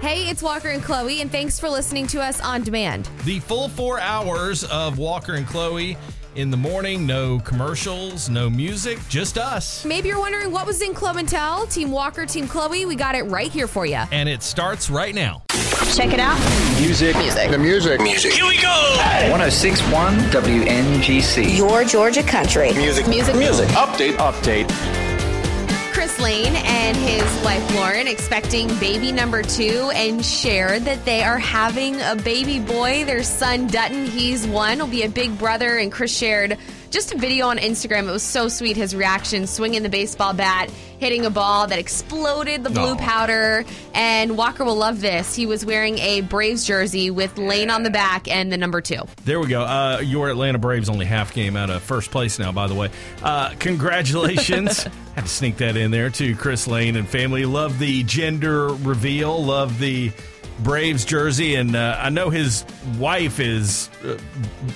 Hey, it's Walker and Chloe, and thanks for listening to us on demand. The full four hours of Walker and Chloe in the morning. No commercials, no music, just us. Maybe you're wondering what was in Club and Tell. Team Walker, Team Chloe, we got it right here for you. And it starts right now. Check it out. Music. Music. The music. Music. Here we go. 1061 WNGC. Your Georgia country. Music. Music. Music. Update. Update. Lane and his wife Lauren expecting baby number two and shared that they are having a baby boy. Their son Dutton, he's one, will be a big brother. And Chris shared just a video on Instagram. It was so sweet. His reaction, swinging the baseball bat, hitting a ball that exploded the blue Aw. powder. And Walker will love this. He was wearing a Braves jersey with Lane on the back and the number two. There we go. Uh, your Atlanta Braves only half game out of first place now, by the way. Uh, congratulations. Had to sneak that in there to Chris Lane and family. Love the gender reveal. Love the Braves jersey. And uh, I know his wife is uh,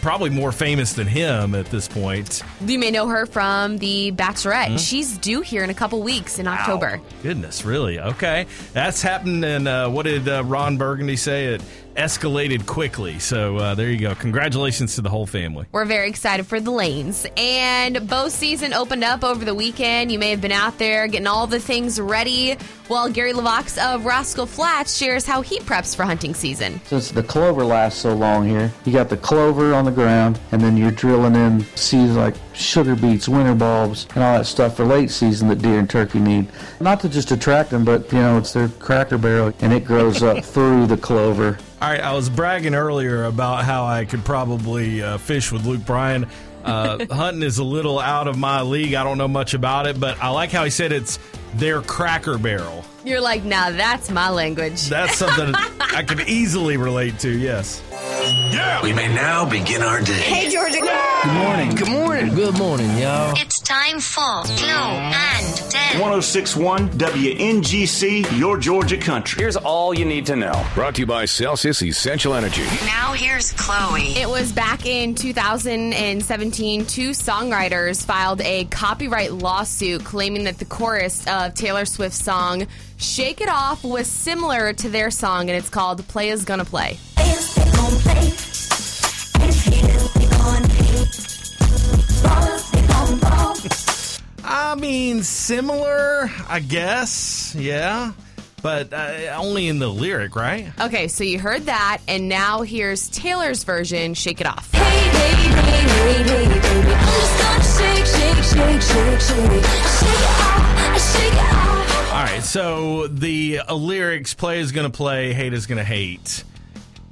probably more famous than him at this point. You may know her from The Bachelorette. She's due here in a couple weeks in October. Goodness, really? Okay. That's happened. And uh, what did uh, Ron Burgundy say? It escalated quickly. So uh, there you go. Congratulations to the whole family. We're very excited for the lanes. And bow season opened up over the weekend. You may have been out there getting all the things ready. Well, Gary LeVox of Rascal Flatts shares how he preps for hunting season. Since the clover lasts so long here, you got the clover on the ground, and then you're drilling in seeds like sugar beets, winter bulbs, and all that stuff for late season that deer and turkey need. Not to just attract them, but you know, it's their cracker barrel, and it grows up through the clover. All right, I was bragging earlier about how I could probably uh, fish with Luke Bryan. Uh, hunting is a little out of my league. I don't know much about it, but I like how he said it's their cracker barrel. You're like, now that's my language. That's something I could easily relate to, yes. We may now begin our day. Hey, Georgia. Good morning. Good morning. Good morning, y'all. It's time for Glow and Tell. 1061 WNGC, your Georgia country. Here's all you need to know. Brought to you by Celsius Essential Energy. Now here's Chloe. It was back in 2017. Two songwriters filed a copyright lawsuit claiming that the chorus of Taylor Swift's song Shake It Off was similar to their song, and it's called Playas Gonna Play. I mean, similar, I guess, yeah, but uh, only in the lyric, right? Okay, so you heard that, and now here's Taylor's version Shake It Off. All right, so the uh, lyrics play is going to play, hate is going to hate.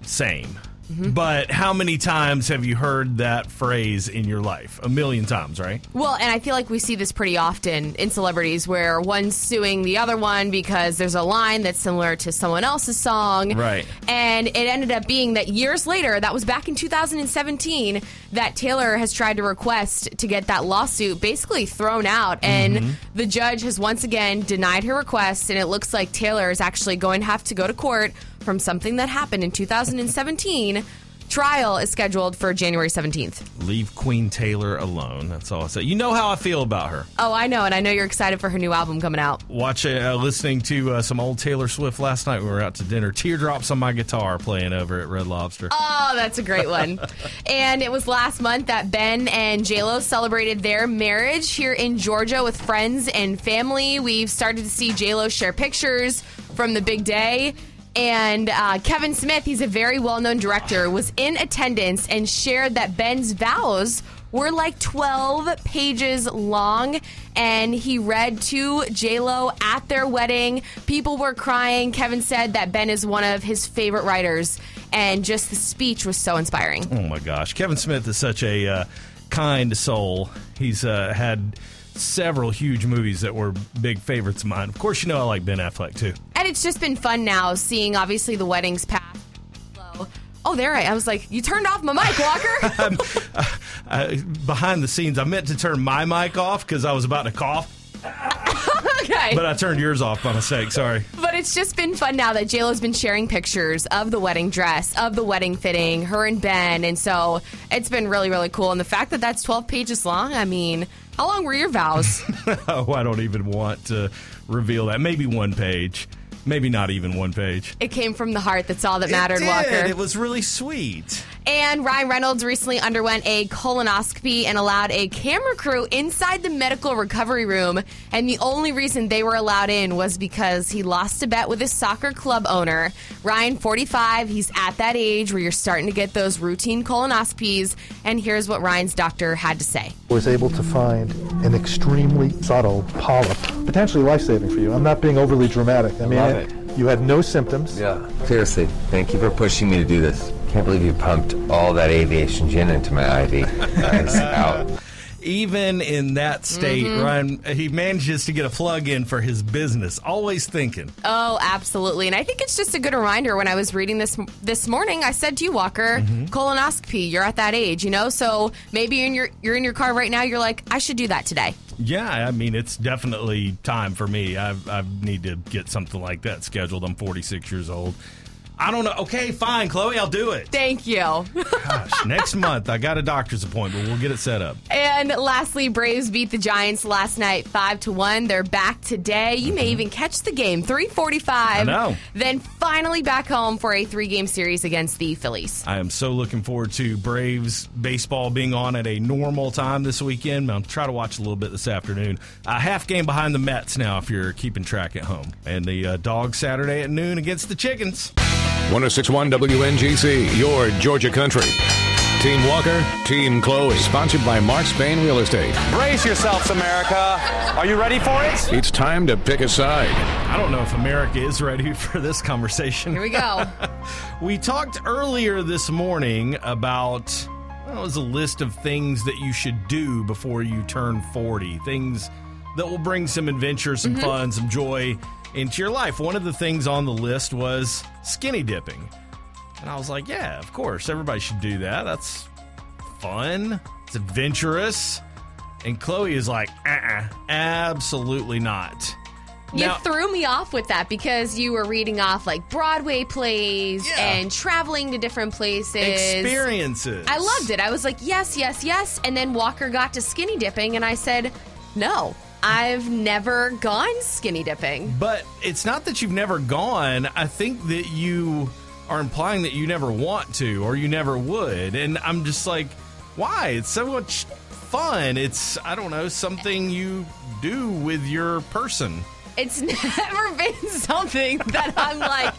Same. Mm-hmm. But how many times have you heard that phrase in your life? A million times, right? Well, and I feel like we see this pretty often in celebrities where one's suing the other one because there's a line that's similar to someone else's song. Right. And it ended up being that years later, that was back in 2017, that Taylor has tried to request to get that lawsuit basically thrown out. And mm-hmm. the judge has once again denied her request. And it looks like Taylor is actually going to have to go to court from something that happened in 2017. Trial is scheduled for January 17th. Leave Queen Taylor alone. That's all I say. You know how I feel about her. Oh, I know, and I know you're excited for her new album coming out. Watch, uh, listening to uh, some old Taylor Swift last night. We were out to dinner. Teardrops on my guitar playing over at Red Lobster. Oh, that's a great one. and it was last month that Ben and JLo celebrated their marriage here in Georgia with friends and family. We've started to see JLo share pictures from the big day. And uh, Kevin Smith, he's a very well known director, was in attendance and shared that Ben's vows were like 12 pages long. And he read to JLo at their wedding. People were crying. Kevin said that Ben is one of his favorite writers. And just the speech was so inspiring. Oh my gosh, Kevin Smith is such a uh, kind soul. He's uh, had several huge movies that were big favorites of mine. Of course, you know I like Ben Affleck too. And it's just been fun now seeing obviously the weddings pass Oh, there I. I was like, you turned off my mic, Walker. Uh, behind the scenes, I meant to turn my mic off because I was about to cough, okay. but I turned yours off by mistake. Sorry. But it's just been fun now that JLo's been sharing pictures of the wedding dress, of the wedding fitting, her and Ben. And so it's been really, really cool. And the fact that that's 12 pages long, I mean, how long were your vows? oh, I don't even want to reveal that. Maybe one page. Maybe not even one page. it came from the heart. That's all that mattered, it. Walker. It was really sweet. And Ryan Reynolds recently underwent a colonoscopy and allowed a camera crew inside the medical recovery room. And the only reason they were allowed in was because he lost a bet with his soccer club owner. Ryan, 45, he's at that age where you're starting to get those routine colonoscopies. And here's what Ryan's doctor had to say. was able to find an extremely subtle polyp, potentially life-saving for you. I'm not being overly dramatic. I mean, Love it- you had no symptoms. Yeah. Seriously, thank you for pushing me to do this. Can't believe you pumped all that aviation gin into my IV. Nice out. Even in that state, Mhm. Ryan, he manages to get a plug in for his business. Always thinking. Oh, absolutely. And I think it's just a good reminder when I was reading this this morning, I said to you, Walker, colonoscopy, you're at that age, you know? So maybe you're in your you're in your car right now, you're like, I should do that today. Yeah, I mean, it's definitely time for me. I, I need to get something like that scheduled. I'm 46 years old. I don't know. Okay, fine, Chloe, I'll do it. Thank you. Gosh, next month I got a doctor's appointment. We'll get it set up. And lastly, Braves beat the Giants last night, five to one. They're back today. You may even catch the game, three forty-five. I know. Then finally back home for a three-game series against the Phillies. I am so looking forward to Braves baseball being on at a normal time this weekend. I'll try to watch a little bit this afternoon. A half game behind the Mets now, if you're keeping track at home. And the uh, Dogs Saturday at noon against the Chickens. 1061 WNGC, your Georgia country. Team Walker, Team Chloe, sponsored by Mark Spain Real Estate. Brace yourselves, America. Are you ready for it? It's time to pick a side. I don't know if America is ready for this conversation. Here we go. we talked earlier this morning about well, it was a list of things that you should do before you turn 40. Things that will bring some adventure, some Mm-hmm. fun, some joy into your life. One of the things on the list was skinny dipping. And I was like, yeah, of course, everybody should do that. That's fun. It's adventurous. And Chloe is like, uh-uh, absolutely not. You Now- threw me off with that because you were reading off like Broadway plays and traveling to different places. Experiences. I loved it. I was like, yes, yes, yes. And then Walker got to skinny dipping, and I said, no, I've never gone skinny dipping. But it's not that you've never gone. I think that you are implying that you never want to or you never would. And I'm just like, why? It's so much fun. It's, I don't know, something you do with your person. It's never been something that I'm like,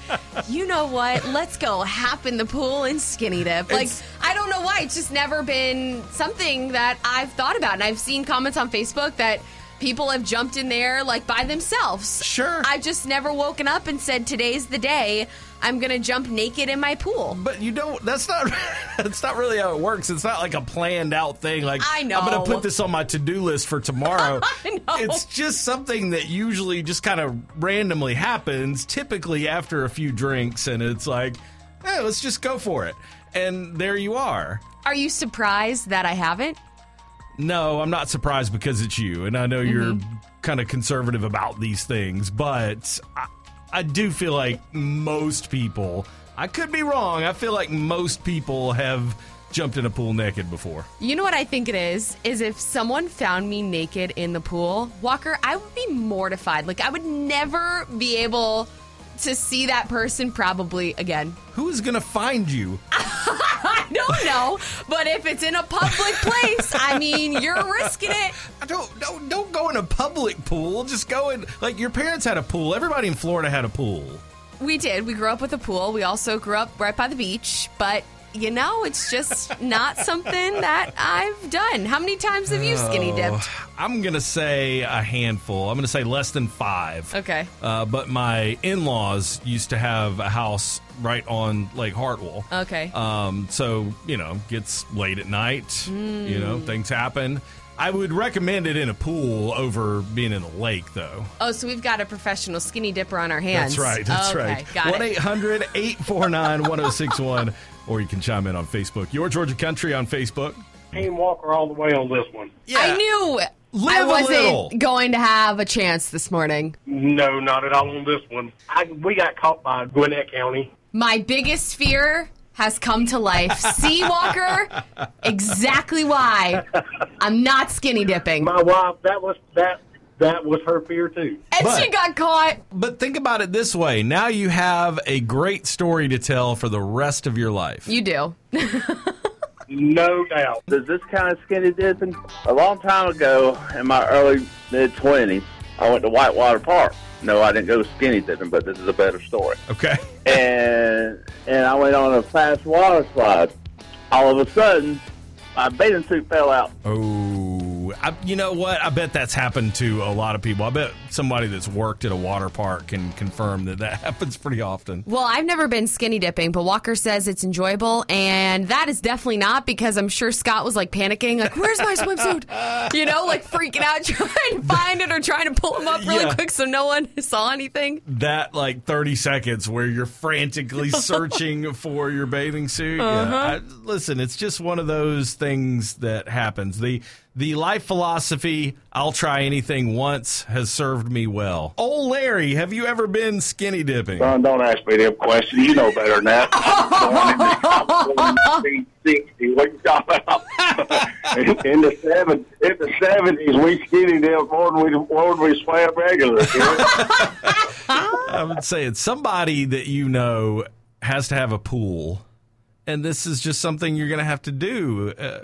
you know what? Let's go hop in the pool and skinny dip. Like, It's- I don't know why. It's just never been something that I've thought about. And I've seen comments on Facebook that people have jumped in there like by themselves. Sure. I've just never woken up and said, today's the day I'm going to jump naked in my pool. But you don't. That's not. That's not really how it works. It's not like a planned out thing. Like I know. I'm going to put this on my to do list for tomorrow. I know. It's just something that usually just kind of randomly happens. Typically after a few drinks, and it's like, hey, let's just go for it. And there you are. Are you surprised that I haven't? No, I'm not surprised because it's you, and I know you're mm-hmm. kind of conservative about these things, but I, I do feel like most people. I could be wrong. I feel like most people have jumped in a pool naked before. You know what I think it is? Is if someone found me naked in the pool, Walker, I would be mortified. Like I would never be able to see that person probably again. Who's gonna find you? I don't know, but if it's in a public place, I mean, you're risking it. I don't don't don't go in a public pool. Just go in like your parents had a pool. Everybody in Florida had a pool. We did. We grew up with a pool. We also grew up right by the beach, but you know, it's just not something that I've done. How many times have you skinny dipped? Oh, I'm gonna say a handful. I'm gonna say less than five. Okay. Uh, but my in-laws used to have a house right on Lake Hartwell. Okay. Um, so you know, gets late at night. You know, Mm. things happen. I would recommend it in a pool over being in a lake, though. Oh, so we've got a professional skinny dipper on our hands. That's right. That's okay, right. 1 it. 800 849 1061. Or you can chime in on Facebook. Your Georgia Country on Facebook. Team Walker all the way on this one. Yeah. I knew I Live a wasn't little. going to have a chance this morning. No, not at all on this one. I, we got caught by Gwinnett County. My biggest fear has come to life. See, Walker, exactly why I'm not skinny dipping. My wife, that was that that was her fear too. And But- she got caught. But think about it this way now you have a great story to tell for the rest of your life. You do. No doubt. Does this kind of skinny dipping? A long time ago, in my early mid twenties, I went to Whitewater Park. No, I didn't go skinny dipping, but this is a better story. Okay. And and I went on a fast water slide. All of a sudden, my bathing suit fell out. Oh, I, you know what? I bet that's happened to a lot of people. I bet somebody that's worked at a water park can confirm that that happens pretty often. Well, I've never been skinny dipping, but Walker says it's enjoyable, and that is definitely not because I'm sure Scott was like panicking, like, "Where's my swimsuit?" You know, like freaking out, trying to find it or trying to pull him up really Yeah. quick so no one saw anything. That like 30 seconds where you're frantically searching for your bathing suit. Uh-huh. Yeah. I, listen, it's just one of those things that happens. The the life philosophy, I'll try anything once, has served me well. Oh, Larry, have you ever been skinny dipping? Son, don't ask me them questions. You know better than that. Born in the 1960s, what you talking about? in the seven, in the seventies, we skinny dipped more than we more than we swam regular. you know? I would say it's somebody that you know has to have a pool, and this is just something you're going to have to do. Uh,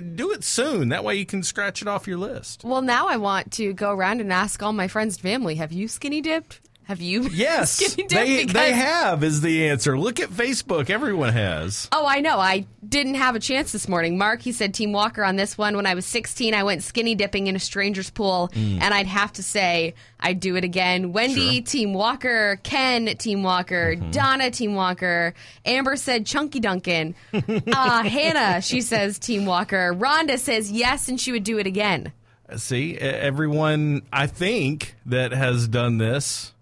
do it soon. That way you can scratch it off your list. Well, now I want to go around and ask all my friends and family, "Have you skinny dipped? Have you Yes, skinny dipped?" they, Because- they have is the answer. Look at Facebook. Everyone has. Oh, I know. I didn't have a chance this morning. Mark, he said Team Walker on this one. When I was 16, I went skinny dipping in a stranger's pool, Mm. and I'd have to say I'd do it again. Wendy, Team Walker. Ken, Team Walker. Mm-hmm. Donna, Team Walker. Amber said Chunky Duncan. uh, Hannah, she says Team Walker. Rhonda says yes, and she would do it again. See, everyone I think that has done this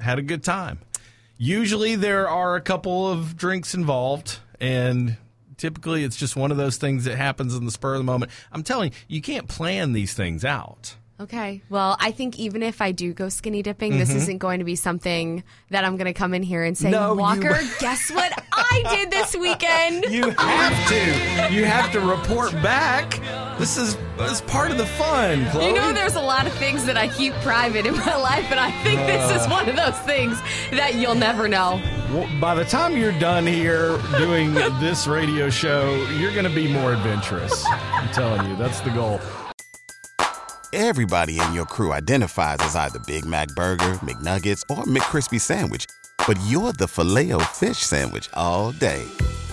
had a good time. Usually there are a couple of drinks involved, and typically it's just one of those things that happens in the spur of the moment. I'm telling you, you can't plan these things out. Okay. Well, I think even if I do go skinny dipping, this Mhm. isn't going to be something that I'm going to come in here and say, No, you- Walker, guess what I did this weekend? You have to. You have to report back. This is, this is part of the fun, Chloe. You know, there's a lot of things that I keep private in my life, and I think this is one of those things that you'll never know. Well, by the time you're done here doing this radio show, you're going to be more adventurous. I'm telling you, that's the goal. Everybody in your crew identifies as either Big Mac Burger, McNuggets, or McCrispy Sandwich. But you're the Filet-O-Fish Sandwich all day.